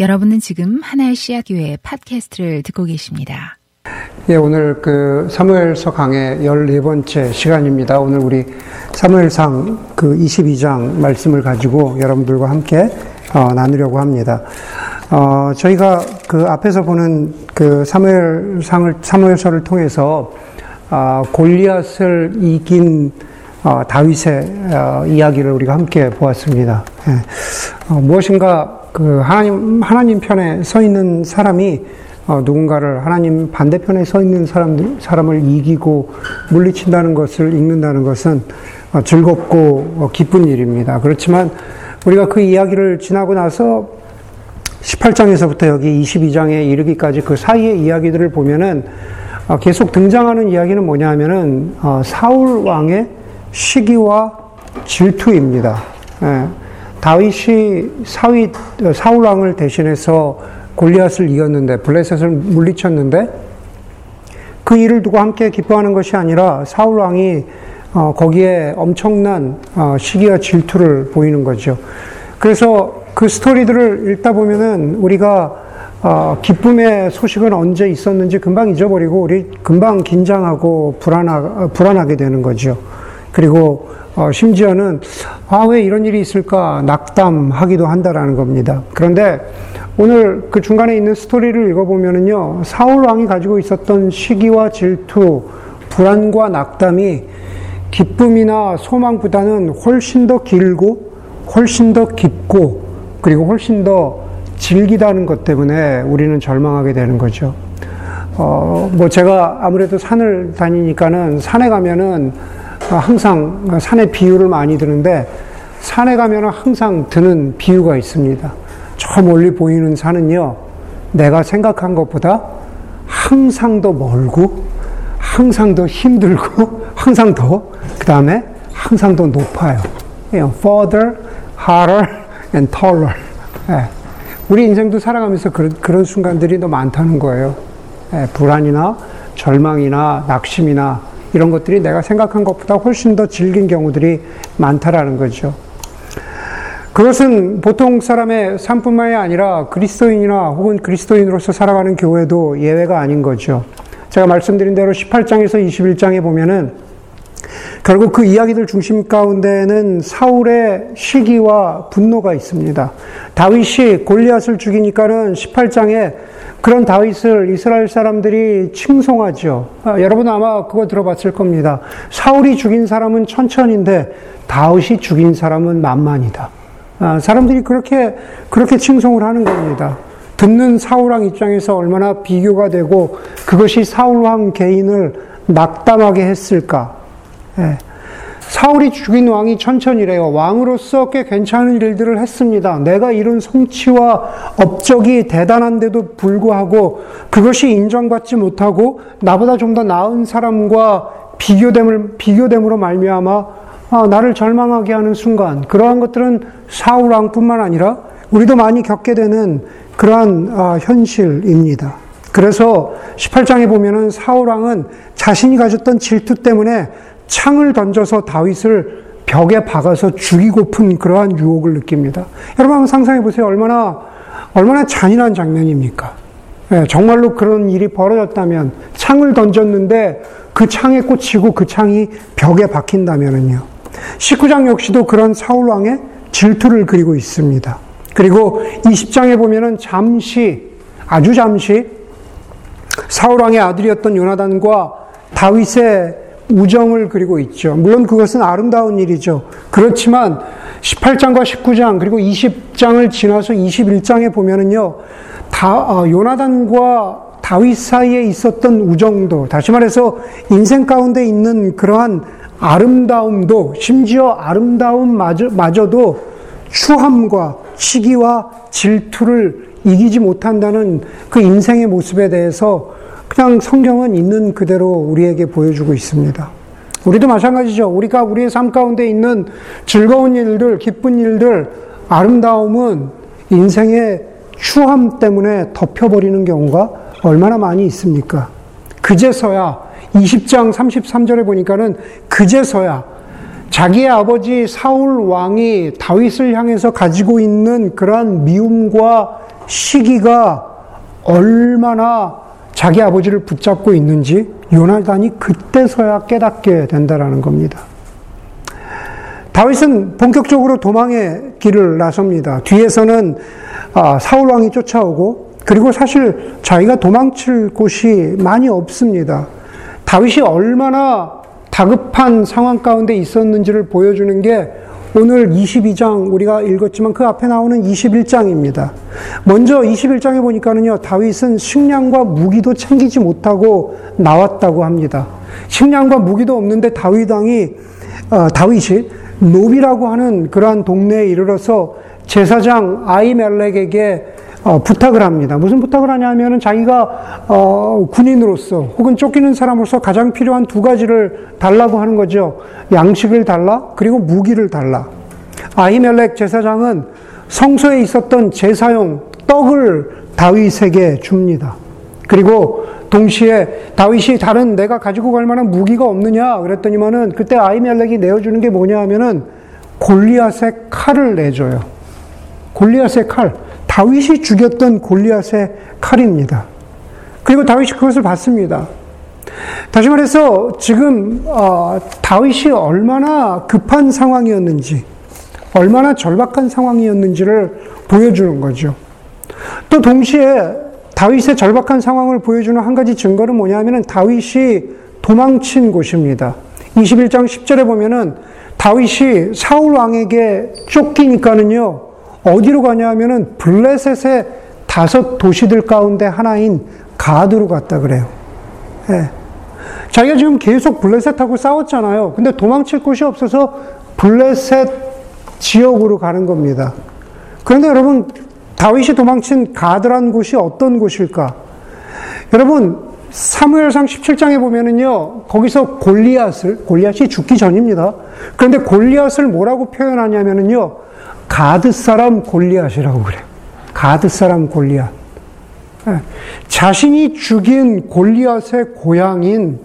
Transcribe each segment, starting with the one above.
여러분은 지금 하나의 씨앗 교회 팟캐스트를 듣고 계십니다. 예, 오늘 그 사무엘서 강의 14번째 시간입니다. 오늘 우리 사무엘상 그 22장 말씀을 가지고 여러분들과 함께 어, 나누려고 합니다. 어, 저희가 그 앞에서 보는 그 사무엘상을 사무엘서를 통해서 어, 골리앗을 이긴 어, 다윗의 어, 이야기를 우리가 함께 보았습니다. 예. 어, 무엇인가 그 하나님 하나님 편에 서 있는 사람이 어, 누군가를 하나님 반대편에 서 있는 사람들 사람을 이기고 물리친다는 것을 읽는다는 것은 어, 즐겁고 어, 기쁜 일입니다. 그렇지만 우리가 그 이야기를 지나고 나서 18장에서부터 여기 22장에 이르기까지 그 사이의 이야기들을 보면은 어, 계속 등장하는 이야기는 뭐냐 하면은 어, 사울 왕의 시기와 질투입니다. 예. 다윗이 사위 사울 왕을 대신해서 골리앗을 이겼는데 블레셋을 물리쳤는데 그 일을 두고 함께 기뻐하는 것이 아니라 사울 왕이 어, 거기에 엄청난 어, 시기와 질투를 보이는 거죠. 그래서 그 스토리들을 읽다 보면은 우리가 어, 기쁨의 소식은 언제 있었는지 금방 잊어버리고 우리 금방 긴장하고 불안하, 불안하게 되는 거죠. 그리고 어, 심지어는 아 왜 이런 일이 있을까 낙담하기도 한다라는 겁니다. 그런데 오늘 그 중간에 있는 스토리를 읽어보면은요 사울 왕이 가지고 있었던 시기와 질투, 불안과 낙담이 기쁨이나 소망보다는 훨씬 더 길고 훨씬 더 깊고 그리고 훨씬 더 질기다는 것 때문에 우리는 절망하게 되는 거죠. 어, 뭐 제가 아무래도 산을 다니니까는 산에 가면은 항상 산의 비유를 많이 드는데 산에 가면 항상 드는 비유가 있습니다. 저 멀리 보이는 산은요, 내가 생각한 것보다 항상 더 멀고, 항상 더 힘들고, 항상 더, 그 다음에 항상 더 높아요. further, harder, and taller. 예. 우리 인생도 살아가면서 그런, 그런 순간들이 더 많다는 거예요. 예, 불안이나 절망이나 낙심이나 이런 것들이 내가 생각한 것보다 훨씬 더 질긴 경우들이 많다라는 거죠. 그것은 보통 사람의 삶뿐만이 아니라 그리스도인이나 혹은 그리스도인으로서 살아가는 교회도 예외가 아닌 거죠. 제가 말씀드린 대로 18장에서 21장에 보면은 결국 그 이야기들 중심 가운데는 사울의 시기와 분노가 있습니다. 다윗이 골리앗을 죽이니까는 18장에 그런 다윗을 이스라엘 사람들이 칭송하죠. 아, 여러분 아마 그거 들어봤을 겁니다. 사울이 죽인 사람은 천천인데 다윗이 죽인 사람은 만만이다. 아, 사람들이 그렇게 그렇게 칭송을 하는 겁니다. 듣는 사울왕 입장에서 얼마나 비교가 되고 그것이 사울왕 개인을 낙담하게 했을까? 예. 사울이 죽인 왕이 천천히래요. 왕으로서 꽤 괜찮은 일들을 했습니다. 내가 이룬 성취와 업적이 대단한데도 불구하고 그것이 인정받지 못하고 나보다 좀 더 나은 사람과 비교됨을 비교됨으로 말미암아 아, 나를 절망하게 하는 순간 그러한 것들은 사울 왕뿐만 아니라 우리도 많이 겪게 되는 그러한 아, 현실입니다. 그래서 18장에 보면은 사울 왕은 자신이 가졌던 질투 때문에 창을 던져서 다윗을 벽에 박아서 죽이고픈 그러한 유혹을 느낍니다. 여러분 한번 상상해 보세요. 얼마나 얼마나 잔인한 장면입니까? 네, 정말로 그런 일이 벌어졌다면 창을 던졌는데 그 창에 꽂히고 그 창이 벽에 박힌다면은요. 19장 역시도 그런 사울 왕의 질투를 그리고 있습니다. 그리고 20장에 보면은 잠시 아주 잠시 사울 왕의 아들이었던 요나단과 다윗의 우정을 그리고 있죠. 물론 그것은 아름다운 일이죠. 그렇지만 18장과 19장 그리고 20장을 지나서 21장에 보면은요. 다 어, 요나단과 다윗 사이에 있었던 우정도 다시 말해서 인생 가운데 있는 그러한 아름다움도 심지어 아름다움마저도 추함과 시기와 질투를 이기지 못한다는 그 인생의 모습에 대해서 그냥 성경은 있는 그대로 우리에게 보여주고 있습니다. 우리도 마찬가지죠. 우리가 우리의 삶 가운데 있는 즐거운 일들, 기쁜 일들, 아름다움은 인생의 추함 때문에 덮여버리는 경우가 얼마나 많이 있습니까? 그제서야 20장 33절에 보니까는 그제서야 자기의 아버지 사울 왕이 다윗을 향해서 가지고 있는 그러한 미움과 시기가 얼마나 자기 아버지를 붙잡고 있는지 요나단이 그때서야 깨닫게 된다라는 겁니다. 다윗은 본격적으로 도망의 길을 나섭니다. 뒤에서는 아, 사울 왕이 쫓아오고 그리고 사실 자기가 도망칠 곳이 많이 없습니다. 다윗이 얼마나 다급한 상황 가운데 있었는지를 보여주는 게 오늘 22장 우리가 읽었지만 그 앞에 나오는 21장입니다. 먼저 21장에 보니까는요, 다윗은 식량과 무기도 챙기지 못하고 나왔다고 합니다. 식량과 무기도 없는데 다윗 왕이, 어, 다윗이 노비라고 하는 그러한 동네에 이르러서 제사장 아이멜렉에게 어, 부탁을 합니다. 무슨 부탁을 하냐면은 자기가 어, 군인으로서 혹은 쫓기는 사람으로서 가장 필요한 두 가지를 달라고 하는 거죠. 양식을 달라 그리고 무기를 달라. 아히멜렉 제사장은 성소에 있었던 제사용 떡을 다윗에게 줍니다. 그리고 동시에 다윗이 다른 내가 가지고 갈 만한 무기가 없느냐 그랬더니만은 그때 아히멜렉이 내어주는 게 뭐냐 하면은 골리앗의 칼을 내줘요. 골리앗의 칼. 다윗이 죽였던 골리앗의 칼입니다. 그리고 다윗이 그것을 받습니다. 다시 말해서 지금 어, 다윗이 얼마나 급한 상황이었는지, 얼마나 절박한 상황이었는지를 보여주는 거죠. 또 동시에 다윗의 절박한 상황을 보여주는 한 가지 증거는 뭐냐면은 다윗이 도망친 곳입니다. 21장 10절에 보면은 다윗이 사울 왕에게 쫓기니까는요, 어디로 가냐 하면은 블레셋의 다섯 도시들 가운데 하나인 가드로 갔다 그래요. 예. 자기가 지금 계속 블레셋하고 싸웠잖아요. 근데 도망칠 곳이 없어서 블레셋 지역으로 가는 겁니다. 그런데 여러분, 다윗이 도망친 가드란 곳이 어떤 곳일까? 여러분, 사무엘상 17장에 보면은요, 거기서 골리앗을, 골리앗이 죽기 전입니다. 그런데 골리앗을 뭐라고 표현하냐면은요, 가드 사람 골리앗이라고 그래요. 가드 사람 골리앗. 예. 자신이 죽인 골리앗의 고향인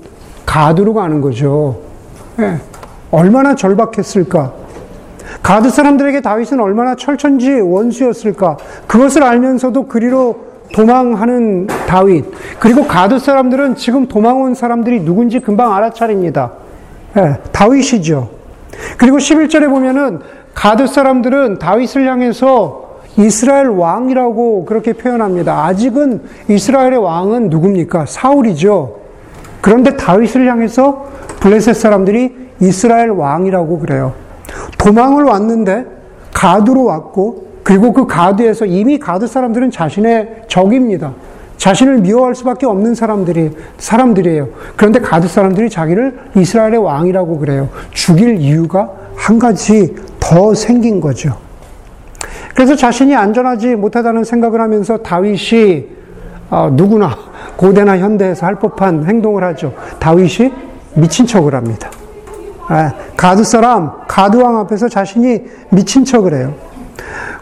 가드로 가는 거죠. 예. 얼마나 절박했을까? 가드 사람들에게 다윗은 얼마나 철천지 원수였을까? 그것을 알면서도 그리로 도망하는 다윗. 그리고 가드 사람들은 지금 도망온 사람들이 누군지 금방 알아차립니다. 예, 다윗이죠. 그리고 11절에 보면은 가드 사람들은 다윗을 향해서 이스라엘 왕이라고 그렇게 표현합니다. 아직은 이스라엘의 왕은 누굽니까? 사울이죠. 그런데 다윗을 향해서 블레셋 사람들이 이스라엘 왕이라고 그래요. 도망을 왔는데 가드로 왔고 그리고 그 가드에서 이미 가드 사람들은 자신의 적입니다. 자신을 미워할 수밖에 없는 사람들이 사람들이에요. 그런데 가드 사람들이 자기를 이스라엘의 왕이라고 그래요. 죽일 이유가 한 가지 더 생긴 거죠. 그래서 자신이 안전하지 못하다는 생각을 하면서 다윗이 어, 누구나 고대나 현대에서 할 법한 행동을 하죠. 다윗이 미친 척을 합니다. 아, 가드 사람, 가드 왕 앞에서 자신이 미친 척을 해요.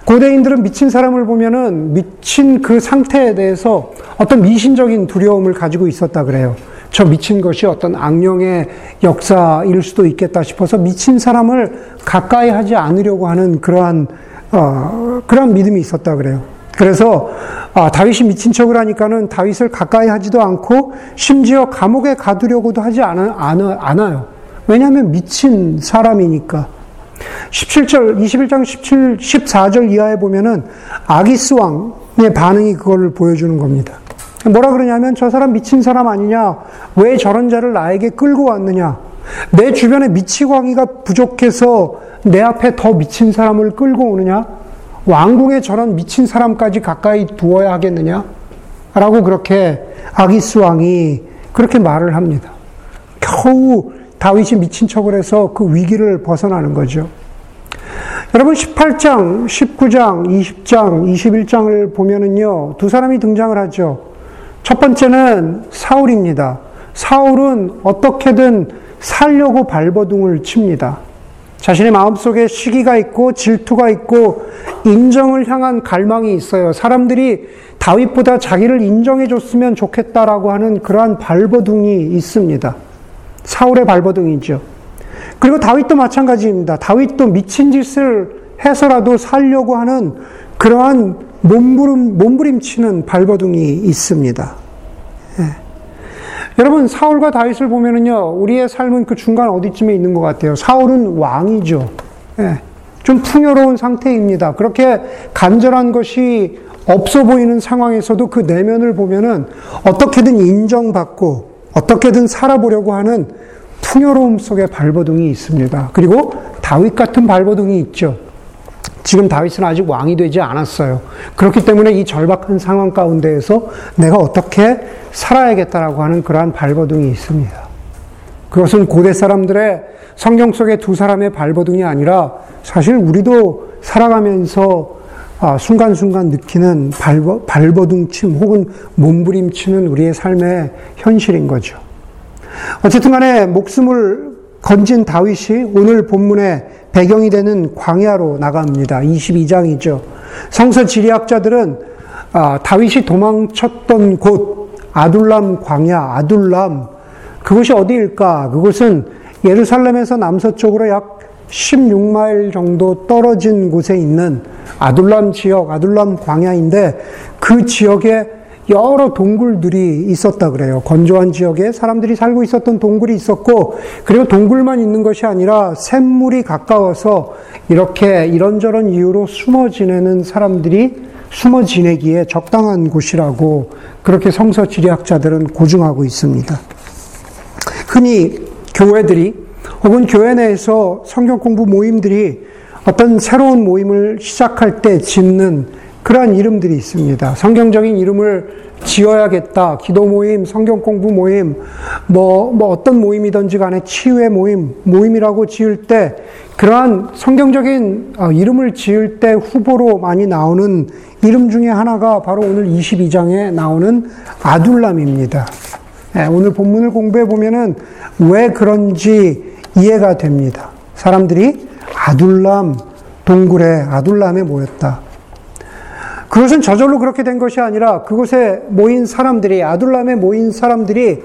고대인들은 미친 사람을 보면은 미친 그 상태에 대해서 어떤 미신적인 두려움을 가지고 있었다 그래요. 저 미친 것이 어떤 악령의 역사일 수도 있겠다 싶어서 미친 사람을 가까이 하지 않으려고 하는 그러한 어, 그런 믿음이 있었다 그래요. 그래서 아, 다윗이 미친 척을 하니까는 다윗을 가까이 하지도 않고 심지어 감옥에 가두려고도 하지 않아, 않아요. 왜냐하면 미친 사람이니까. 17절, 21장 17, 14절 이하에 보면은 아기스 왕의 반응이 그걸 보여주는 겁니다. 뭐라 그러냐면 저 사람 미친 사람 아니냐? 왜 저런 자를 나에게 끌고 왔느냐? 내 주변에 미치광이가 부족해서 내 앞에 더 미친 사람을 끌고 오느냐? 왕궁에 저런 미친 사람까지 가까이 두어야 하겠느냐? 라고 그렇게 아기스 왕이 그렇게 말을 합니다. 겨우 다윗이 미친 척을 해서 그 위기를 벗어나는 거죠. 여러분 18장, 19장, 20장, 21장을 보면은요. 두 사람이 등장을 하죠. 첫 번째는 사울입니다. 사울은 어떻게든 살려고 발버둥을 칩니다. 자신의 마음속에 시기가 있고 질투가 있고 인정을 향한 갈망이 있어요. 사람들이 다윗보다 자기를 인정해 줬으면 좋겠다라고 하는 그러한 발버둥이 있습니다. 사울의 발버둥이죠. 그리고 다윗도 마찬가지입니다. 다윗도 미친 짓을 해서라도 살려고 하는 그러한 몸부림, 몸부림치는 발버둥이 있습니다. 예. 여러분, 사울과 다윗을 보면은요, 우리의 삶은 그 중간 어디쯤에 있는 것 같아요. 사울은 왕이죠. 예. 좀 풍요로운 상태입니다. 그렇게 간절한 것이 없어 보이는 상황에서도 그 내면을 보면은 어떻게든 인정받고 어떻게든 살아보려고 하는 풍요로움 속에 발버둥이 있습니다. 그리고 다윗 같은 발버둥이 있죠. 지금 다윗은 아직 왕이 되지 않았어요. 그렇기 때문에 이 절박한 상황 가운데에서 내가 어떻게 살아야겠다라고 하는 그러한 발버둥이 있습니다. 그것은 고대 사람들의 성경 속의 두 사람의 발버둥이 아니라 사실 우리도 살아가면서 아, 순간순간 느끼는 발버, 발버둥침 혹은 몸부림치는 우리의 삶의 현실인 거죠. 어쨌든 간에 목숨을 건진 다윗이 오늘 본문의 배경이 되는 광야로 나갑니다. 22장이죠. 성서 지리학자들은 아, 다윗이 도망쳤던 곳 아둘람 광야, 아둘람 그곳이 어디일까? 그곳은 예루살렘에서 남서쪽으로 약 16마일 정도 떨어진 곳에 있는 아둘람 지역, 아둘람 광야인데 그 지역에 여러 동굴들이 있었다 그래요. 건조한 지역에 사람들이 살고 있었던 동굴이 있었고, 그리고 동굴만 있는 것이 아니라 샘물이 가까워서 이렇게 이런저런 이유로 숨어 지내는 사람들이 숨어 지내기에 적당한 곳이라고 그렇게 성서 지리학자들은 고증하고 있습니다. 흔히 교회들이 혹은 교회 내에서 성경 공부 모임들이 어떤 새로운 모임을 시작할 때 짓는 그러한 이름들이 있습니다. 성경적인 이름을 지어야겠다. 기도 모임, 성경 공부 모임, 뭐, 뭐 어떤 모임이든지 간에 치유의 모임, 모임이라고 지을 때 그러한 성경적인 어, 이름을 지을 때 후보로 많이 나오는 이름 중에 하나가 바로 오늘 22장에 나오는 아둘람입니다. 예, 오늘 본문을 공부해 보면은 왜 그런지 이해가 됩니다. 사람들이 아둘람 동굴에 아둘람에 모였다. 그것은 저절로 그렇게 된 것이 아니라 그곳에 모인 사람들이 아둘람에 모인 사람들이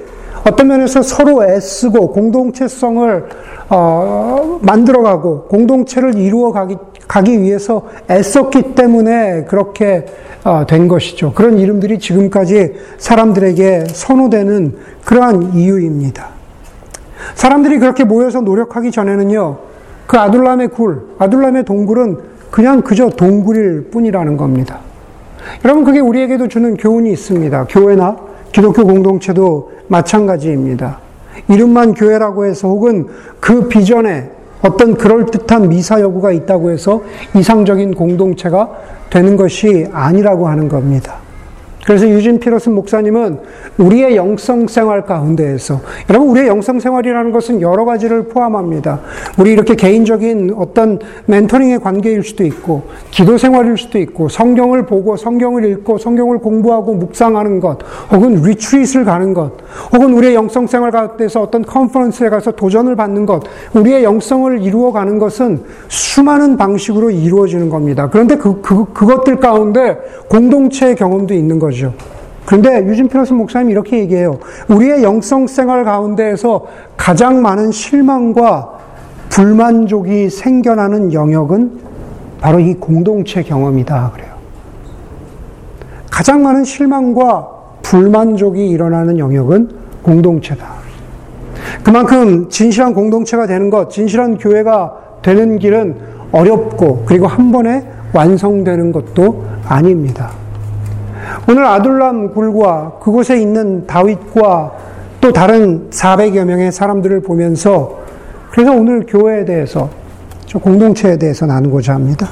어떤 면에서 서로 애쓰고 공동체성을 어, 만들어가고 공동체를 이루어 가기, 가기 위해서 애썼기 때문에 그렇게 어, 된 것이죠. 그런 이름들이 지금까지 사람들에게 선호되는 그러한 이유입니다. 사람들이 그렇게 모여서 노력하기 전에는요, 그 아둘람의 굴, 아둘람의 동굴은 그냥 그저 동굴일 뿐이라는 겁니다. 여러분, 그게 우리에게도 주는 교훈이 있습니다. 교회나 기독교 공동체도 마찬가지입니다. 이름만 교회라고 해서 혹은 그 비전에 어떤 그럴듯한 미사 여구가 있다고 해서 이상적인 공동체가 되는 것이 아니라고 하는 겁니다. 그래서 유진 피러슨 목사님은 우리의 영성 생활 가운데에서 여러분 우리의 영성 생활이라는 것은 여러 가지를 포함합니다. 우리 이렇게 개인적인 어떤 멘토링의 관계일 수도 있고 기도 생활일 수도 있고 성경을 보고 성경을 읽고 성경을 공부하고 묵상하는 것 혹은 리트릿을 가는 것 혹은 우리의 영성 생활 가운데서 어떤 컨퍼런스에 가서 도전을 받는 것 우리의 영성을 이루어 가는 것은 수많은 방식으로 이루어지는 겁니다. 그런데 그, 그 그것들 가운데 공동체의 경험도 있는 거죠. 거죠. 그런데 유진 피러스 목사님이 이렇게 얘기해요. 우리의 영성 생활 가운데에서 가장 많은 실망과 불만족이 생겨나는 영역은 바로 이 공동체 경험이다. 그래요. 가장 많은 실망과 불만족이 일어나는 영역은 공동체다. 그만큼 진실한 공동체가 되는 것, 진실한 교회가 되는 길은 어렵고, 그리고 한 번에 완성되는 것도 아닙니다. 오늘 아둘람 굴과 그곳에 있는 다윗과 또 다른 400여 명의 사람들을 보면서 그래서 오늘 교회에 대해서 공동체에 대해서 나누고자 합니다.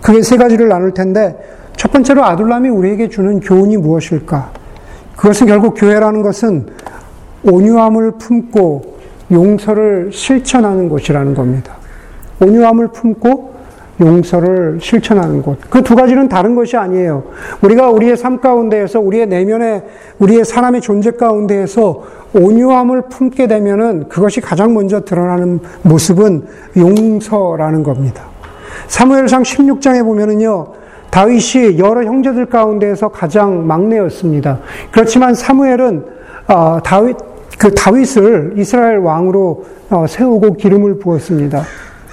그게 세 가지를 나눌 텐데 첫 번째로 아둘람이 우리에게 주는 교훈이 무엇일까? 그것은 결국 교회라는 것은 온유함을 품고 용서를 실천하는 곳이라는 겁니다. 온유함을 품고 용서를 실천하는 곳. 그 두 가지는 다른 것이 아니에요. 우리가 우리의 삶 가운데에서 우리의 내면에 우리의 사람의 존재 가운데에서 온유함을 품게 되면은 그것이 가장 먼저 드러나는 모습은 용서라는 겁니다. 사무엘상 16장에 보면은요. 다윗이 여러 형제들 가운데에서 가장 막내였습니다. 그렇지만 사무엘은 어, 다윗 그 다윗을 이스라엘 왕으로 어, 세우고 기름을 부었습니다.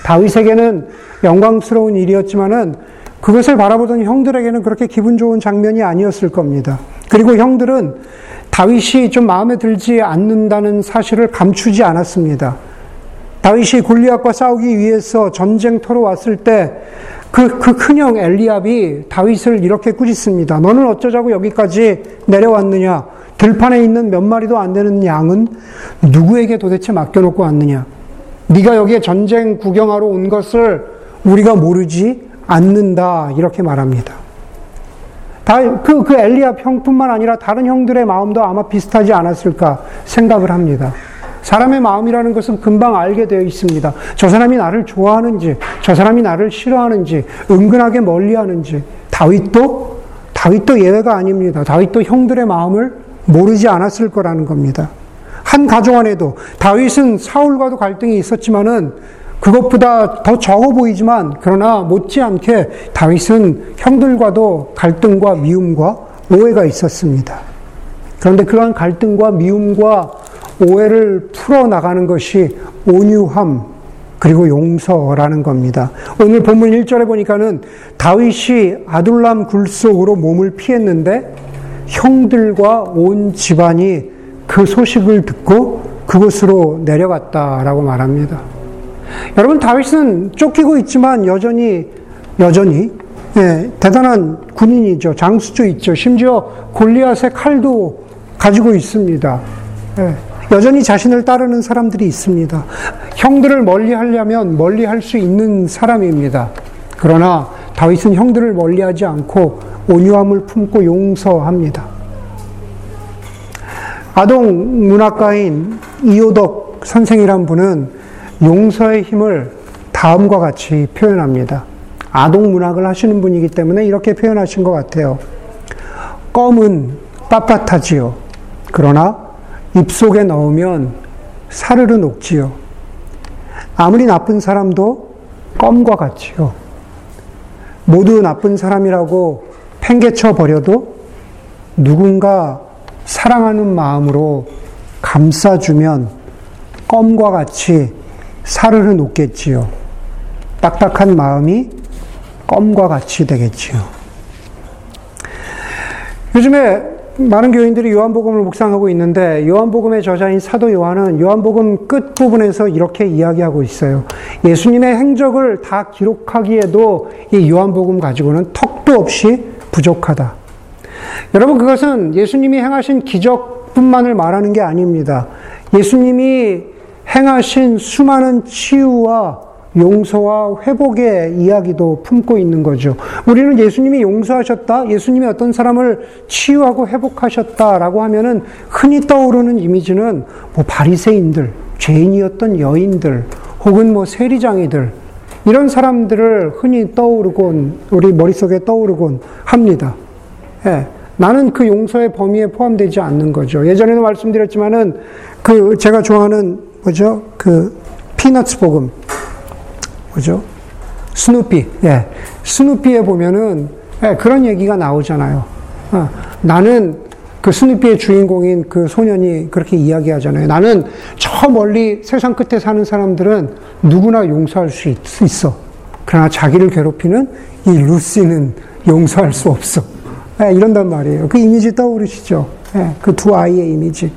다윗에게는 영광스러운 일이었지만은 그것을 바라보던 형들에게는 그렇게 기분 좋은 장면이 아니었을 겁니다. 그리고 형들은 다윗이 좀 마음에 들지 않는다는 사실을 감추지 않았습니다. 다윗이 골리앗과 싸우기 위해서 전쟁터로 왔을 때 그, 그 큰형 엘리압이 다윗을 이렇게 꾸짖습니다. 너는 어쩌자고 여기까지 내려왔느냐? 들판에 있는 몇 마리도 안 되는 양은 누구에게 도대체 맡겨놓고 왔느냐? 네가 여기에 전쟁 구경하러 온 것을 우리가 모르지 않는다. 이렇게 말합니다. 다, 그, 그 엘리압 형뿐만 아니라 다른 형들의 마음도 아마 비슷하지 않았을까 생각을 합니다. 사람의 마음이라는 것은 금방 알게 되어 있습니다. 저 사람이 나를 좋아하는지, 저 사람이 나를 싫어하는지, 은근하게 멀리하는지. 다윗도 다윗도 예외가 아닙니다. 다윗도 형들의 마음을 모르지 않았을 거라는 겁니다. 한 가족 안에도 다윗은 사울과도 갈등이 있었지만은 그것보다 더 적어 보이지만 그러나 못지않게 다윗은 형들과도 갈등과 미움과 오해가 있었습니다. 그런데 그러한 갈등과 미움과 오해를 풀어 나가는 것이 온유함, 그리고 용서라는 겁니다. 오늘 본문 1절에 보니까는 다윗이 아둘람 굴 속으로 몸을 피했는데 형들과 온 집안이 그 소식을 듣고 그곳으로 내려갔다라고 말합니다. 여러분 다윗은 쫓기고 있지만 여전히 여전히 예, 대단한 군인이죠. 장수조 있죠. 심지어 골리앗의 칼도 가지고 있습니다. 예. 여전히 자신을 따르는 사람들이 있습니다. 형들을 멀리 하려면 멀리 할 수 있는 사람입니다. 그러나 다윗은 형들을 멀리 하지 않고 온유함을 품고 용서합니다. 아동 문학가인 이호덕 선생이란 분은 용서의 힘을 다음과 같이 표현합니다. 아동 문학을 하시는 분이기 때문에 이렇게 표현하신 것 같아요. 껌은 빳빳하지요. 그러나 입속에 넣으면 사르르 녹지요. 아무리 나쁜 사람도 껌과 같지요. 모두 나쁜 사람이라고 팽개쳐 버려도 누군가 사랑하는 마음으로 감싸주면 껌과 같이 사르르 녹겠지요. 딱딱한 마음이 껌과 같이 되겠지요. 요즘에 많은 교인들이 요한복음을 묵상하고 있는데 요한복음의 저자인 사도 요한은 요한복음 끝 부분에서 이렇게 이야기하고 있어요. 예수님의 행적을 다 기록하기에도 이 요한복음 가지고는 턱도 없이 부족하다. 여러분 그것은 예수님이 행하신 기적뿐만을 말하는 게 아닙니다. 예수님이 행하신 수많은 치유와 용서와 회복의 이야기도 품고 있는 거죠. 우리는 예수님이 용서하셨다, 예수님이 어떤 사람을 치유하고 회복하셨다라고 하면은 흔히 떠오르는 이미지는 뭐 바리새인들, 죄인이었던 여인들, 혹은 뭐 세리장이들 이런 사람들을 흔히 떠오르곤 우리 머릿속에 떠오르곤 합니다. 예. 나는 그 용서의 범위에 포함되지 않는 거죠. 예전에도 말씀드렸지만은 그 제가 좋아하는 뭐죠? 그 피너츠 복음 그죠? 스누피, 예. 스누피에 보면은, 예, 그런 얘기가 나오잖아요. 어, 나는 그 스누피의 주인공인 그 소년이 그렇게 이야기하잖아요. 나는 저 멀리 세상 끝에 사는 사람들은 누구나 용서할 수 있, 있어. 그러나 자기를 괴롭히는 이 루시는 용서할 수 없어. 예, 이런단 말이에요. 그 이미지 떠오르시죠? 예, 그두 아이의 이미지.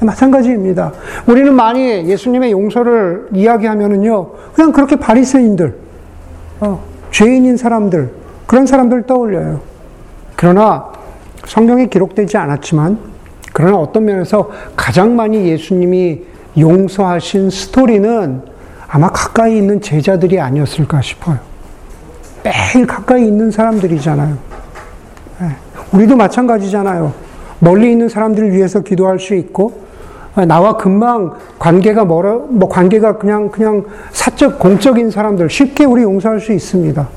마찬가지입니다. 우리는 많이 예수님의 용서를 이야기하면은요, 그냥 그렇게 바리새인들, 어, 죄인인 사람들, 그런 사람들 떠올려요. 그러나 성경에 기록되지 않았지만, 그러나 어떤 면에서 가장 많이 예수님이 용서하신 스토리는 아마 가까이 있는 제자들이 아니었을까 싶어요. 매일 가까이 있는 사람들이잖아요. 네. 우리도 마찬가지잖아요. 멀리 있는 사람들을 위해서 기도할 수 있고, 나와 금방 관계가 멀어, 뭐 관계가 그냥, 그냥 사적, 공적인 사람들 쉽게 우리 용서할 수 있습니다.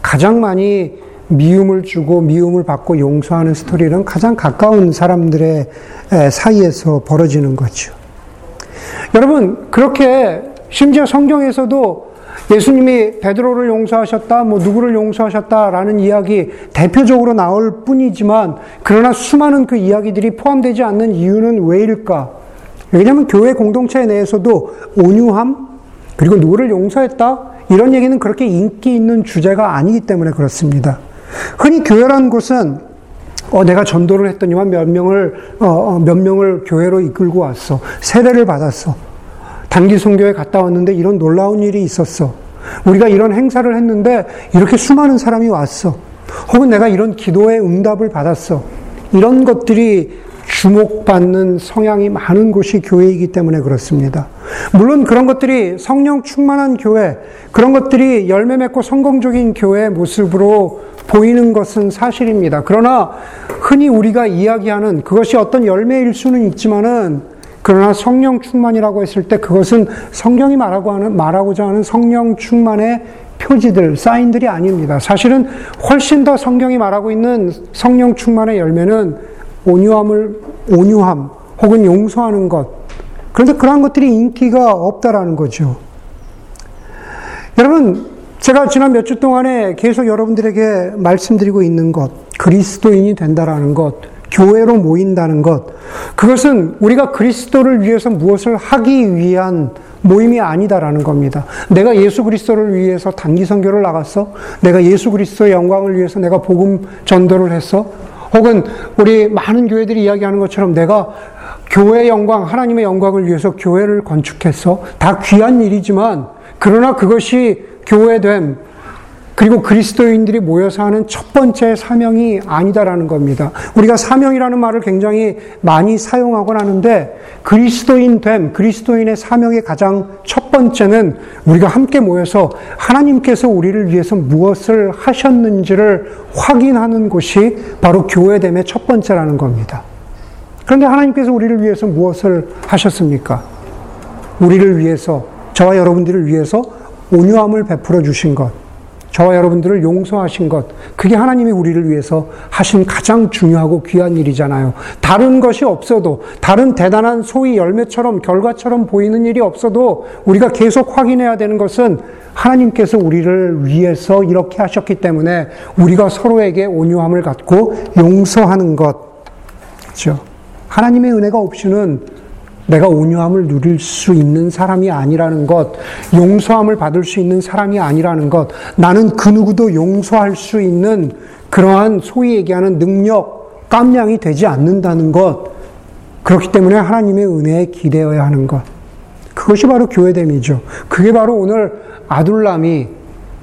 가장 많이 미움을 주고 미움을 받고 용서하는 스토리는 가장 가까운 사람들의 사이에서 벌어지는 거죠. 여러분, 그렇게 심지어 성경에서도 예수님이 베드로를 용서하셨다, 뭐 누구를 용서하셨다라는 이야기 대표적으로 나올 뿐이지만 그러나 수많은 그 이야기들이 포함되지 않는 이유는 왜일까? 왜냐하면 교회 공동체 내에서도 온유함, 그리고 누구를 용서했다? 이런 얘기는 그렇게 인기 있는 주제가 아니기 때문에 그렇습니다. 흔히 교회란 곳은 어, 내가 전도를 했더니만 몇 명을, 어, 어, 몇 명을 교회로 이끌고 왔어. 세례를 받았어. 단기 선교에 갔다 왔는데 이런 놀라운 일이 있었어. 우리가 이런 행사를 했는데 이렇게 수많은 사람이 왔어. 혹은 내가 이런 기도의 응답을 받았어. 이런 것들이 주목받는 성향이 많은 곳이 교회이기 때문에 그렇습니다. 물론 그런 것들이 성령 충만한 교회, 그런 것들이 열매 맺고 성공적인 교회의 모습으로 보이는 것은 사실입니다. 그러나 흔히 우리가 이야기하는 그것이 어떤 열매일 수는 있지만은 그러나 성령 충만이라고 했을 때 그것은 성경이 말하고 하는, 말하고자 하는 성령 충만의 표지들, 사인들이 아닙니다. 사실은 훨씬 더 성경이 말하고 있는 성령 충만의 열매는 온유함을, 온유함, 혹은 용서하는 것. 그런데 그러한 것들이 인기가 없다라는 거죠. 여러분, 제가 지난 몇 주 동안에 계속 여러분들에게 말씀드리고 있는 것, 그리스도인이 된다라는 것, 교회로 모인다는 것, 그것은 우리가 그리스도를 위해서 무엇을 하기 위한 모임이 아니다라는 겁니다. 내가 예수 그리스도를 위해서 단기 선교를 나갔어? 내가 예수 그리스도의 영광을 위해서 내가 복음 전도를 했어? 혹은 우리 많은 교회들이 이야기하는 것처럼 내가 교회의 영광, 하나님의 영광을 위해서 교회를 건축했어? 다 귀한 일이지만, 그러나 그것이 교회됨, 그리고 그리스도인들이 모여서 하는 첫 번째 사명이 아니다라는 겁니다. 우리가 사명이라는 말을 굉장히 많이 사용하곤 하는데 그리스도인 됨, 그리스도인의 사명의 가장 첫 번째는 우리가 함께 모여서 하나님께서 우리를 위해서 무엇을 하셨는지를 확인하는 곳이 바로 교회됨의 첫 번째라는 겁니다. 그런데 하나님께서 우리를 위해서 무엇을 하셨습니까? 우리를 위해서, 저와 여러분들을 위해서 온유함을 베풀어 주신 것. 저와 여러분들을 용서하신 것, 그게 하나님이 우리를 위해서 하신 가장 중요하고 귀한 일이잖아요. 다른 것이 없어도, 다른 대단한 소위 열매처럼, 결과처럼 보이는 일이 없어도, 우리가 계속 확인해야 되는 것은 하나님께서 우리를 위해서 이렇게 하셨기 때문에 우리가 서로에게 온유함을 갖고 용서하는 것. 그죠 하나님의 은혜가 없이는 내가 온유함을 누릴 수 있는 사람이 아니라는 것, 용서함을 받을 수 있는 사람이 아니라는 것, 나는 그 누구도 용서할 수 있는 그러한 소위 얘기하는 능력, 깜냥이 되지 않는다는 것, 그렇기 때문에 하나님의 은혜에 기대어야 하는 것. 그것이 바로 교회됨이죠. 그게 바로 오늘 아둘람이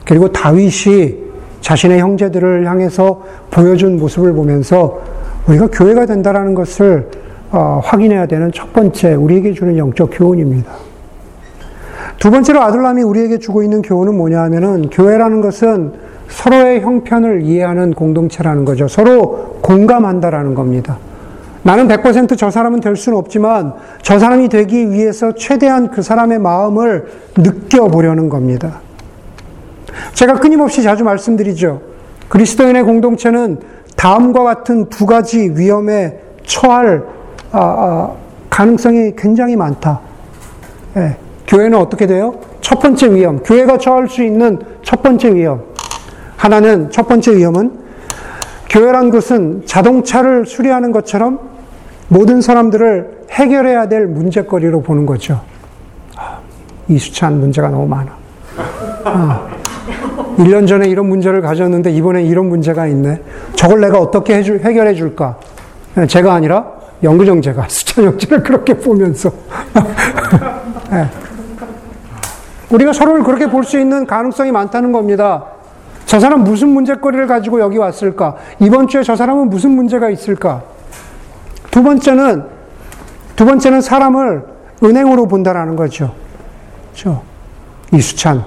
그리고 다윗이 자신의 형제들을 향해서 보여준 모습을 보면서 우리가 교회가 된다라는 것을 어, 확인해야 되는 첫 번째 우리에게 주는 영적 교훈입니다. 두 번째로 아들람이 우리에게 주고 있는 교훈은 뭐냐 하면은 교회라는 것은 서로의 형편을 이해하는 공동체라는 거죠. 서로 공감한다라는 겁니다. 나는 100%저 사람은 될 수는 없지만 저 사람이 되기 위해서 최대한 그 사람의 마음을 느껴보려는 겁니다. 제가 끊임없이 자주 말씀드리죠. 그리스도인의 공동체는 다음과 같은 두 가지 위험에 처할 아, 아, 가능성이 굉장히 많다. 예, 교회는 어떻게 돼요? 첫 번째 위험, 교회가 처할 수 있는 첫 번째 위험. 하나는 첫 번째 위험은 교회란 것은 자동차를 수리하는 것처럼 모든 사람들을 해결해야 될 문제거리로 보는 거죠. 아, 이수찬 문제가 너무 많아. 아, 1년 전에 이런 문제를 가졌는데 이번에 이런 문제가 있네. 저걸 내가 어떻게 해결해 줄까? 예, 제가 아니라 영구정제가 수천 형제를 그렇게 보면서 네. 우리가 서로를 그렇게 볼 수 있는 가능성이 많다는 겁니다. 저 사람 무슨 문제거리를 가지고 여기 왔을까? 이번 주에 저 사람은 무슨 문제가 있을까? 두 번째는 두 번째는 사람을 은행으로 본다라는 거죠. 그렇죠? 이수찬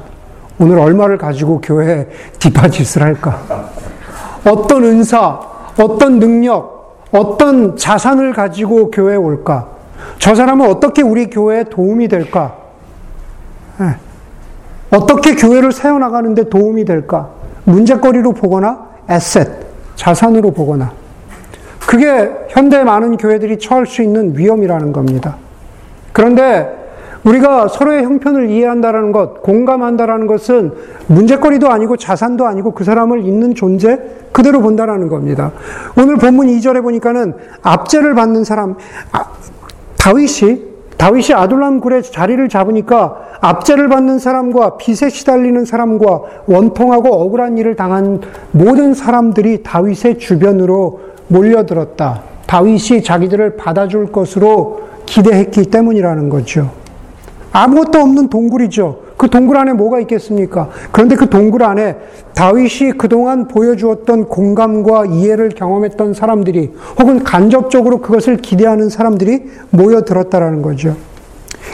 오늘 얼마를 가지고 교회 디파짓을 할까? 어떤 은사, 어떤 능력, 어떤 자산을 가지고 교회에 올까? 저 사람은 어떻게 우리 교회에 도움이 될까? 네. 어떻게 교회를 세워나가는데 도움이 될까? 문제거리로 보거나 에셋, 자산으로 보거나. 그게 현대 많은 교회들이 처할 수 있는 위험이라는 겁니다. 그런데 우리가 서로의 형편을 이해한다라는 것, 공감한다라는 것은 문제거리도 아니고 자산도 아니고 그 사람을 있는 존재 그대로 본다라는 겁니다. 오늘 본문 2절에 보니까는 압제를 받는 사람, 아, 다윗이, 다윗이 아둘람 굴에 자리를 잡으니까 압제를 받는 사람과 빚에 시달리는 사람과 원통하고 억울한 일을 당한 모든 사람들이 다윗의 주변으로 몰려들었다. 다윗이 자기들을 받아줄 것으로 기대했기 때문이라는 거죠. 아무것도 없는 동굴이죠. 그 동굴 안에 뭐가 있겠습니까? 그런데 그 동굴 안에 다윗이 그동안 보여주었던 공감과 이해를 경험했던 사람들이 혹은 간접적으로 그것을 기대하는 사람들이 모여들었다라는 거죠.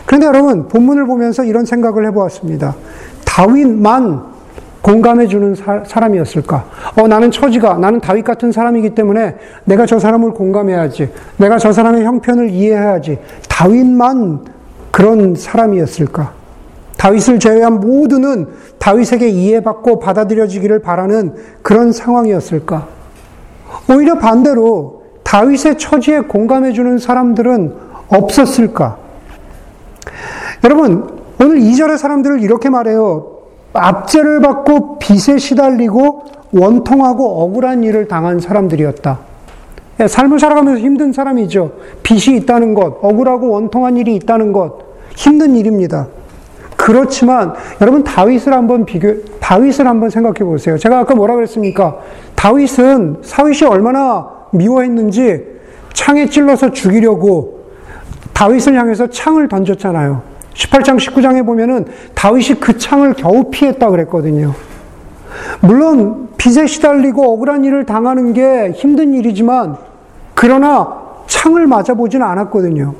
그런데 여러분, 본문을 보면서 이런 생각을 해보았습니다. 다윗만 공감해주는 사람이었을까? 어, 나는 처지가, 나는 다윗 같은 사람이기 때문에 내가 저 사람을 공감해야지. 내가 저 사람의 형편을 이해해야지. 다윗만 그런 사람이었을까? 다윗을 제외한 모두는 다윗에게 이해받고 받아들여지기를 바라는 그런 상황이었을까? 오히려 반대로 다윗의 처지에 공감해주는 사람들은 없었을까? 여러분, 오늘 2절의 사람들을 이렇게 말해요. 압제를 받고 빚에 시달리고 원통하고 억울한 일을 당한 사람들이었다. 예, 삶을 살아가면서 힘든 사람이죠. 빚이 있다는 것, 억울하고 원통한 일이 있다는 것, 힘든 일입니다. 그렇지만 여러분 다윗을 한번 비교, 다윗을 한번 생각해 보세요. 제가 아까 뭐라 그랬습니까? 다윗은 사윗이 얼마나 미워했는지 창에 찔러서 죽이려고 다윗을 향해서 창을 던졌잖아요. 18장, 19장에 보면은 다윗이 그 창을 겨우 피했다 그랬거든요. 물론 빚에 시달리고 억울한 일을 당하는 게 힘든 일이지만 그러나 창을 맞아보지는 않았거든요.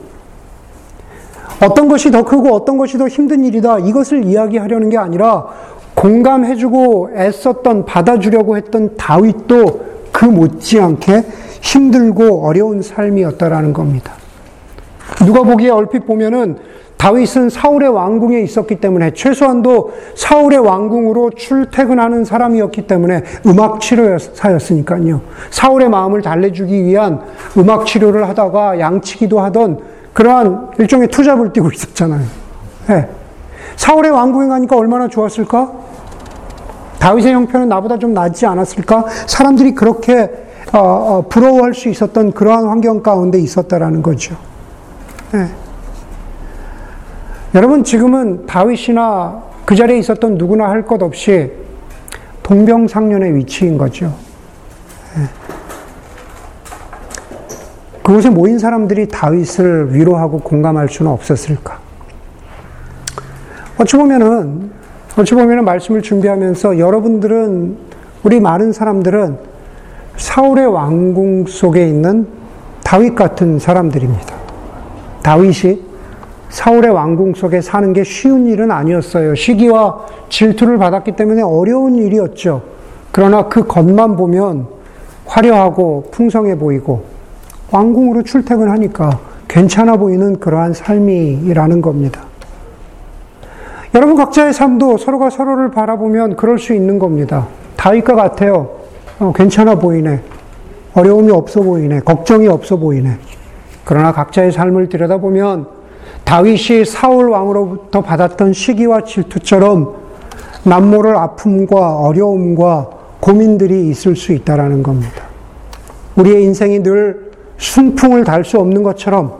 어떤 것이 더 크고 어떤 것이 더 힘든 일이다. 이것을 이야기하려는 게 아니라 공감해주고 애썼던 받아주려고 했던 다윗도 그 못지않게 힘들고 어려운 삶이었다라는 겁니다. 누가 보기에 얼핏 보면은 다윗은 사울의 왕궁에 있었기 때문에 최소한도 사울의 왕궁으로 출퇴근하는 사람이었기 때문에 음악 치료사였으니까요. 사울의 마음을 달래주기 위한 음악 치료를 하다가 양치기도 하던 그러한 일종의 투잡을 뛰고 있었잖아요. 네. 사울의 왕궁에 가니까 얼마나 좋았을까? 다윗의 형편은 나보다 좀 낫지 않았을까? 사람들이 그렇게 어, 어, 부러워할 수 있었던 그러한 환경 가운데 있었다라는 거죠. 네. 여러분 지금은 다윗이나 그 자리에 있었던 누구나 할 것 없이 동병상련의 위치인 거죠. 그곳에 모인 사람들이 다윗을 위로하고 공감할 수는 없었을까? 어찌 보면은, 어찌 보면은 말씀을 준비하면서 여러분들은, 우리 많은 사람들은 사울의 왕궁 속에 있는 다윗 같은 사람들입니다. 다윗이 사울의 왕궁 속에 사는 게 쉬운 일은 아니었어요. 시기와 질투를 받았기 때문에 어려운 일이었죠. 그러나 그 겉만 보면 화려하고 풍성해 보이고 왕궁으로 출퇴근하니까 괜찮아 보이는 그러한 삶이라는 겁니다. 여러분 각자의 삶도 서로가 서로를 바라보면 그럴 수 있는 겁니다. 다윗과 같아요. 어, 괜찮아 보이네. 어려움이 없어 보이네. 걱정이 없어 보이네. 그러나 각자의 삶을 들여다보면 다윗이 사울 왕으로부터 받았던 시기와 질투처럼 남모를 아픔과 어려움과 고민들이 있을 수 있다라는 겁니다. 우리의 인생이 늘 순풍을 달 수 없는 것처럼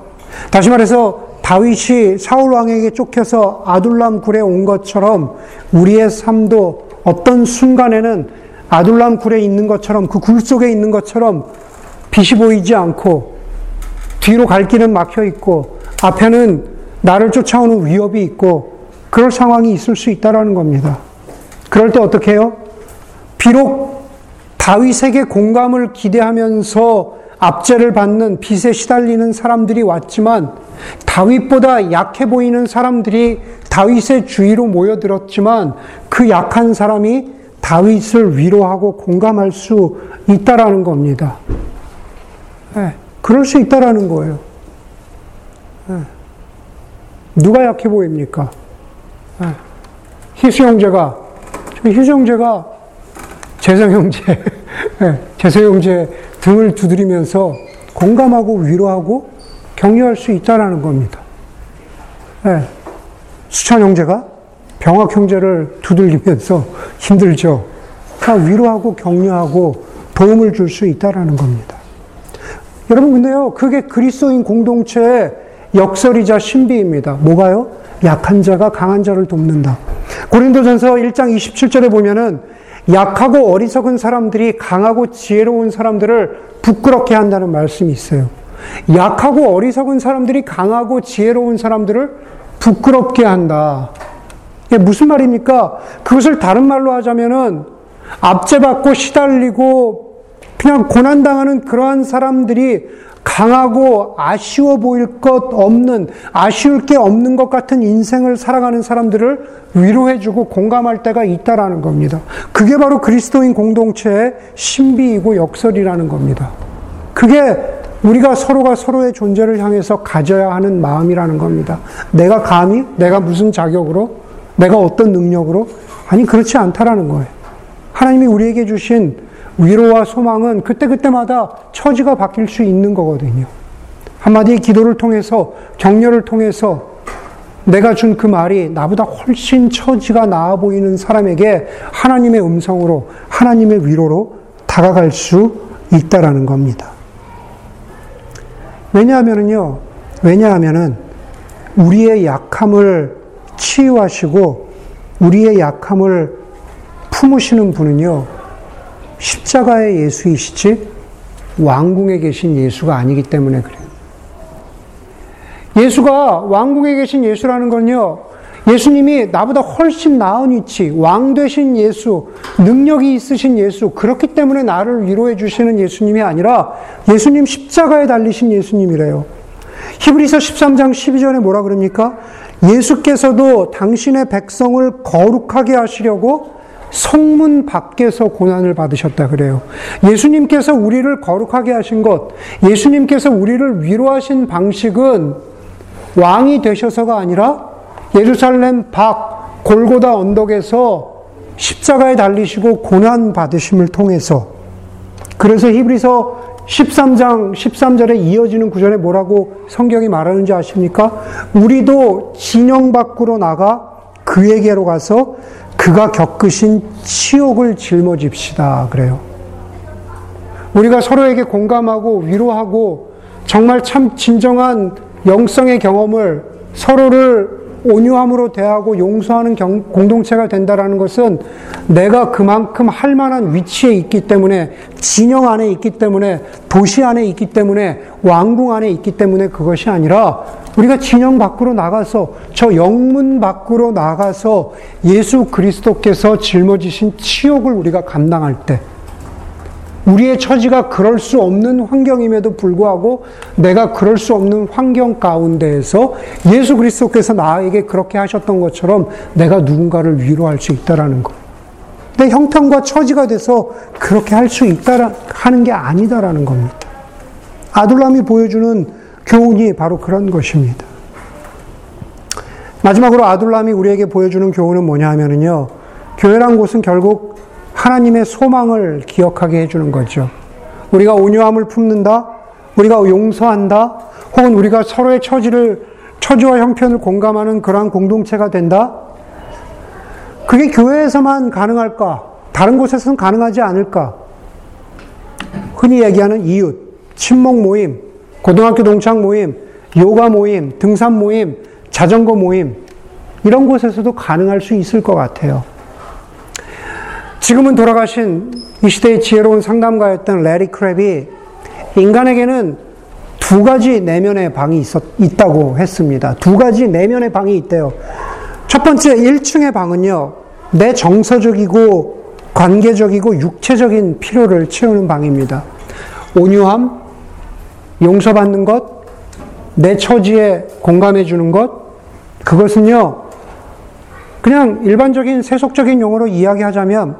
다시 말해서 다윗이 사울 왕에게 쫓겨서 아둘람 굴에 온 것처럼 우리의 삶도 어떤 순간에는 아둘람 굴에 있는 것처럼 그 굴 속에 있는 것처럼 빛이 보이지 않고 뒤로 갈 길은 막혀 있고 앞에는 나를 쫓아오는 위협이 있고 그럴 상황이 있을 수 있다라는 겁니다. 그럴 때 어떻게 해요? 비록 다윗에게 공감을 기대하면서 압제를 받는 빚에 시달리는 사람들이 왔지만 다윗보다 약해 보이는 사람들이 다윗의 주위로 모여들었지만 그 약한 사람이 다윗을 위로하고 공감할 수 있다라는 겁니다. 네, 그럴 수 있다라는 거예요. 네. 누가 약해 보입니까? 네. 희수 형제가, 희수 형제가 재성 형제, 네. 재성 형제 등을 두드리면서 공감하고 위로하고 격려할 수 있다라는 겁니다. 네. 수찬 형제가 병학 형제를 두들기면서 힘들죠. 다 위로하고 격려하고 도움을 줄 수 있다라는 겁니다. 여러분 근데요, 그게 그리스도인 공동체의 역설이자 신비입니다. 뭐가요? 약한 자가 강한 자를 돕는다. 고린도전서 1장 27절에 보면은 약하고 어리석은 사람들이 강하고 지혜로운 사람들을 부끄럽게 한다는 말씀이 있어요. 약하고 어리석은 사람들이 강하고 지혜로운 사람들을 부끄럽게 한다. 이게 무슨 말입니까? 그것을 다른 말로 하자면은 압제받고 시달리고 그냥 고난당하는 그러한 사람들이 강하고 아쉬워 보일 것 없는, 아쉬울 게 없는 것 같은 인생을 살아가는 사람들을 위로해주고 공감할 때가 있다라는 겁니다. 그게 바로 그리스도인 공동체의 신비이고 역설이라는 겁니다. 그게 우리가 서로가 서로의 존재를 향해서 가져야 하는 마음이라는 겁니다. 내가 감히, 내가 무슨 자격으로, 내가 어떤 능력으로, 아니, 그렇지 않다라는 거예요. 하나님이 우리에게 주신 위로와 소망은 그때그때마다 처지가 바뀔 수 있는 거거든요. 한마디 기도를 통해서, 격려를 통해서 내가 준 그 말이 나보다 훨씬 처지가 나아 보이는 사람에게 하나님의 음성으로, 하나님의 위로로 다가갈 수 있다라는 겁니다. 왜냐하면요, 왜냐하면은 우리의 약함을 치유하시고 우리의 약함을 품으시는 분은요, 십자가의 예수이시지 왕궁에 계신 예수가 아니기 때문에 그래요. 예수가 왕궁에 계신 예수라는 건요, 예수님이 나보다 훨씬 나은 위치, 왕 되신 예수, 능력이 있으신 예수, 그렇기 때문에 나를 위로해 주시는 예수님이 아니라 예수님 십자가에 달리신 예수님이래요. 히브리서 13장 12절에 뭐라 그럽니까? 예수께서도 당신의 백성을 거룩하게 하시려고 성문 밖에서 고난을 받으셨다 그래요. 예수님께서 우리를 거룩하게 하신 것, 예수님께서 우리를 위로하신 방식은 왕이 되셔서가 아니라 예루살렘 밖 골고다 언덕에서 십자가에 달리시고 고난 받으심을 통해서 그래서 히브리서 13장 13절에 이어지는 구절에 뭐라고 성경이 말하는지 아십니까? 우리도 진영 밖으로 나가 그에게로 가서 그가 겪으신 치욕을 짊어집시다. 그래요. 우리가 서로에게 공감하고 위로하고 정말 참 진정한 영성의 경험을 서로를 온유함으로 대하고 용서하는 경, 공동체가 된다라는 것은 내가 그만큼 할 만한 위치에 있기 때문에 진영 안에 있기 때문에 도시 안에 있기 때문에 왕궁 안에 있기 때문에 그것이 아니라 우리가 진영 밖으로 나가서 저 영문 밖으로 나가서 예수 그리스도께서 짊어지신 치욕을 우리가 감당할 때 우리의 처지가 그럴 수 없는 환경임에도 불구하고 내가 그럴 수 없는 환경 가운데에서 예수 그리스도께서 나에게 그렇게 하셨던 것처럼 내가 누군가를 위로할 수 있다라는 것. 내 형편과 처지가 돼서 그렇게 할 수 있다 하는 게 아니다라는 겁니다. 아둘람이 보여주는 교훈이 바로 그런 것입니다. 마지막으로 아둘람이 우리에게 보여주는 교훈은 뭐냐 하면요. 교회란 곳은 결국 하나님의 소망을 기억하게 해주는 거죠. 우리가 온유함을 품는다, 우리가 용서한다, 혹은 우리가 서로의 처지를, 처지와 형편을 공감하는 그러한 공동체가 된다? 그게 교회에서만 가능할까? 다른 곳에서는 가능하지 않을까? 흔히 얘기하는 이웃, 친목 모임, 고등학교 동창 모임, 요가 모임, 등산 모임, 자전거 모임, 이런 곳에서도 가능할 수 있을 것 같아요. 지금은 돌아가신 이 시대의 지혜로운 상담가였던 레리 크랩이 인간에게는 두 가지 내면의 방이 있었, 있다고 했습니다. 두 가지 내면의 방이 있대요. 첫 번째 1층의 방은요, 내 정서적이고 관계적이고 육체적인 필요를 채우는 방입니다. 온유함, 용서받는 것, 내 처지에 공감해 주는 것, 그것은요, 그냥 일반적인 세속적인 용어로 이야기하자면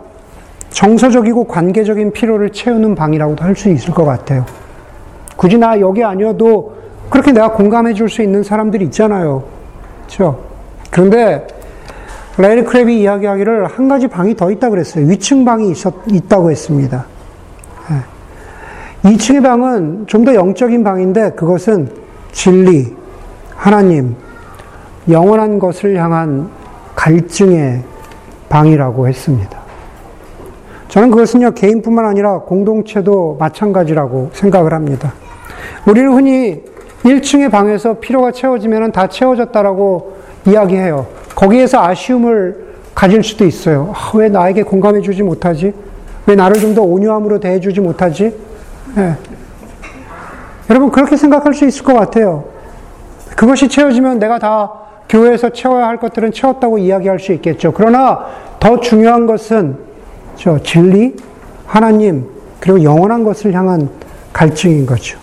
정서적이고 관계적인 필요를 채우는 방이라고도 할 수 있을 것 같아요. 굳이 나 여기 아니어도 그렇게 내가 공감해 줄 수 있는 사람들이 있잖아요. 그렇죠? 그런데 레일 크랩이 이야기하기를 한 가지 방이 더 있다 그랬어요. 위층 방이 있었, 있다고 했습니다. 네. 2층의 방은 좀 더 영적인 방인데 그것은 진리, 하나님, 영원한 것을 향한 갈증의 방이라고 했습니다. 저는 그것은요, 개인뿐만 아니라 공동체도 마찬가지라고 생각을 합니다. 우리는 흔히 1층의 방에서 필요가 채워지면 다 채워졌다라고 이야기해요. 거기에서 아쉬움을 가질 수도 있어요. 아, 왜 나에게 공감해주지 못하지? 왜 나를 좀 더 온유함으로 대해주지 못하지? 네. 여러분, 그렇게 생각할 수 있을 것 같아요. 그것이 채워지면 내가 다 교회에서 채워야 할 것들은 채웠다고 이야기할 수 있겠죠. 그러나 더 중요한 것은 저 진리, 하나님, 그리고 영원한 것을 향한 갈증인 거죠.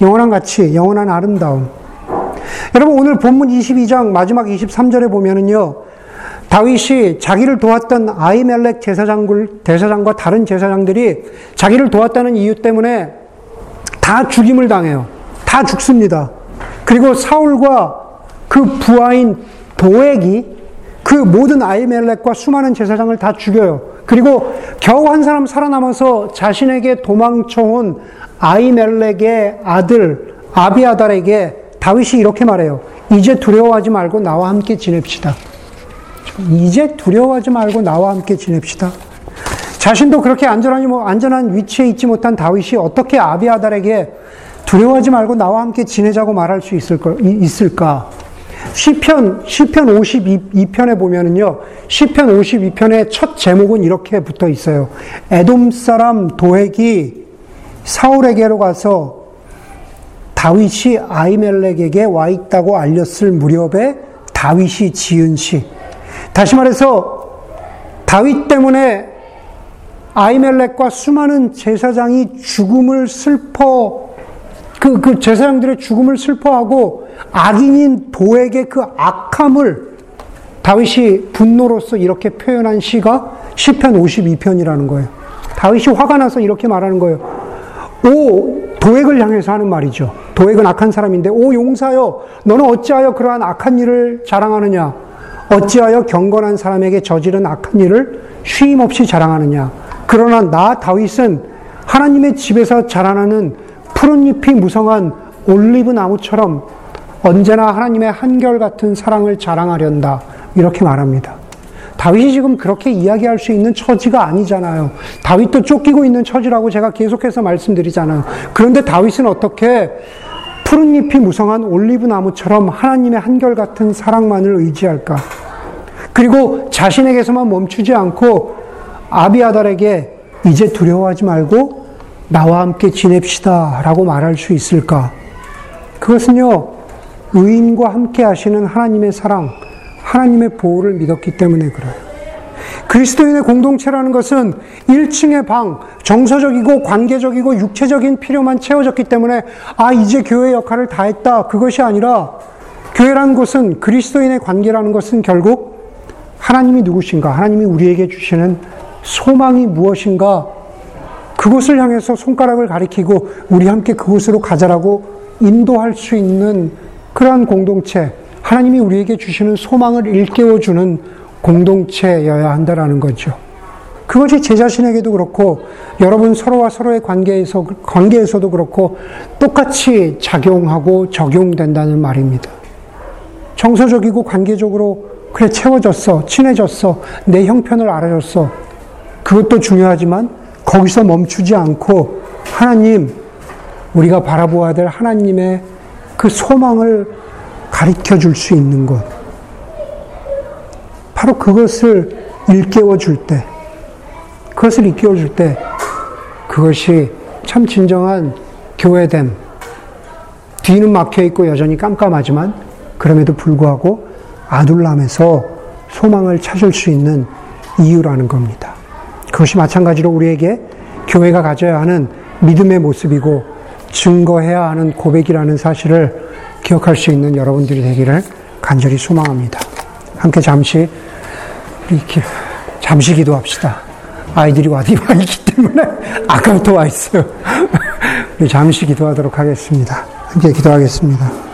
영원한 가치, 영원한 아름다움. 여러분, 오늘 본문 22장 마지막 23절에 보면은요, 다윗이 자기를 도왔던 아이멜렉 제사장, 대사장과 다른 제사장들이 자기를 도왔다는 이유 때문에 다 죽임을 당해요. 다 죽습니다. 그리고 사울과 그 부하인 도액이 그 모든 아이멜렉과 수많은 제사장을 다 죽여요. 그리고 겨우 한 사람 살아남아서 자신에게 도망쳐온 아이멜렉의 아들 아비아달에게 다윗이 이렇게 말해요. 이제 두려워하지 말고 나와 함께 지냅시다. 이제 두려워하지 말고 나와 함께 지냅시다. 자신도 그렇게 안전하니 뭐 안전한 위치에 있지 못한 다윗이 어떻게 아비아달에게 두려워하지 말고 나와 함께 지내자고 말할 수? 있을까? 시편 시편 52편에 보면은요. 시편 52편의 첫 제목은 이렇게 붙어 있어요. 에돔 사람 도액이 사울에게로 가서 다윗이 아이멜렉에게 와 있다고 알렸을 무렵에 다윗이 지은 시. 다시 말해서 다윗 때문에 아이멜렉과 수많은 제사장이 죽음을 슬퍼 그, 그 제사장들의 죽음을 슬퍼하고 악인인 도에게 그 악함을 다윗이 분노로서 이렇게 표현한 시가 시편 52편이라는 거예요. 다윗이 화가 나서 이렇게 말하는 거예요. 오 도액을 향해서 하는 말이죠. 도액은 악한 사람인데 오 용사여 너는 어찌하여 그러한 악한 일을 자랑하느냐? 어찌하여 경건한 사람에게 저지른 악한 일을 쉼 없이 자랑하느냐? 그러나 나 다윗은 하나님의 집에서 자라나는 푸른 잎이 무성한 올리브 나무처럼 언제나 하나님의 한결같은 사랑을 자랑하련다. 이렇게 말합니다. 다윗이 지금 그렇게 이야기할 수 있는 처지가 아니잖아요. 다윗도 쫓기고 있는 처지라고 제가 계속해서 말씀드리잖아요. 그런데 다윗은 어떻게 푸른 잎이 무성한 올리브 나무처럼 하나님의 한결같은 사랑만을 의지할까? 그리고 자신에게서만 멈추지 않고 아비아달에게 이제 두려워하지 말고 나와 함께 지냅시다 라고 말할 수 있을까? 그것은요, 의인과 함께 하시는 하나님의 사랑, 하나님의 보호를 믿었기 때문에 그래요. 그리스도인의 공동체라는 것은 1층의 방, 정서적이고 관계적이고 육체적인 필요만 채워졌기 때문에 아, 이제 교회 역할을 다 했다. 그것이 아니라 교회라는 것은 그리스도인의 관계라는 것은 결국 하나님이 누구신가? 하나님이 우리에게 주시는 소망이 무엇인가? 그곳을 향해서 손가락을 가리키고 우리 함께 그곳으로 가자라고 인도할 수 있는 그러한 공동체, 하나님이 우리에게 주시는 소망을 일깨워주는 공동체여야 한다라는 거죠. 그것이 제 자신에게도 그렇고 여러분 서로와 서로의 관계에서 관계에서도 그렇고 똑같이 작용하고 적용된다는 말입니다. 정서적이고 관계적으로 그래 채워졌어, 친해졌어, 내 형편을 알아줬어. 그것도 중요하지만 거기서 멈추지 않고 하나님 우리가 바라보아야 될 하나님의 그 소망을 가르쳐 줄 수 있는 것. 바로 그것을 일깨워 줄 때, 그것을 일깨워 줄 때, 그것이 참 진정한 교회됨. 뒤는 막혀 있고 여전히 깜깜하지만, 그럼에도 불구하고 아둘람에서 소망을 찾을 수 있는 이유라는 겁니다. 그것이 마찬가지로 우리에게 교회가 가져야 하는 믿음의 모습이고 증거해야 하는 고백이라는 사실을 기억할 수 있는 여러분들이 되기를 간절히 소망합니다. 함께 잠시 이렇게 잠시 기도합시다. 아이들이 와디 와 있기 때문에 아까부터 와 있어요. 우리 잠시 기도하도록 하겠습니다. 함께 기도하겠습니다.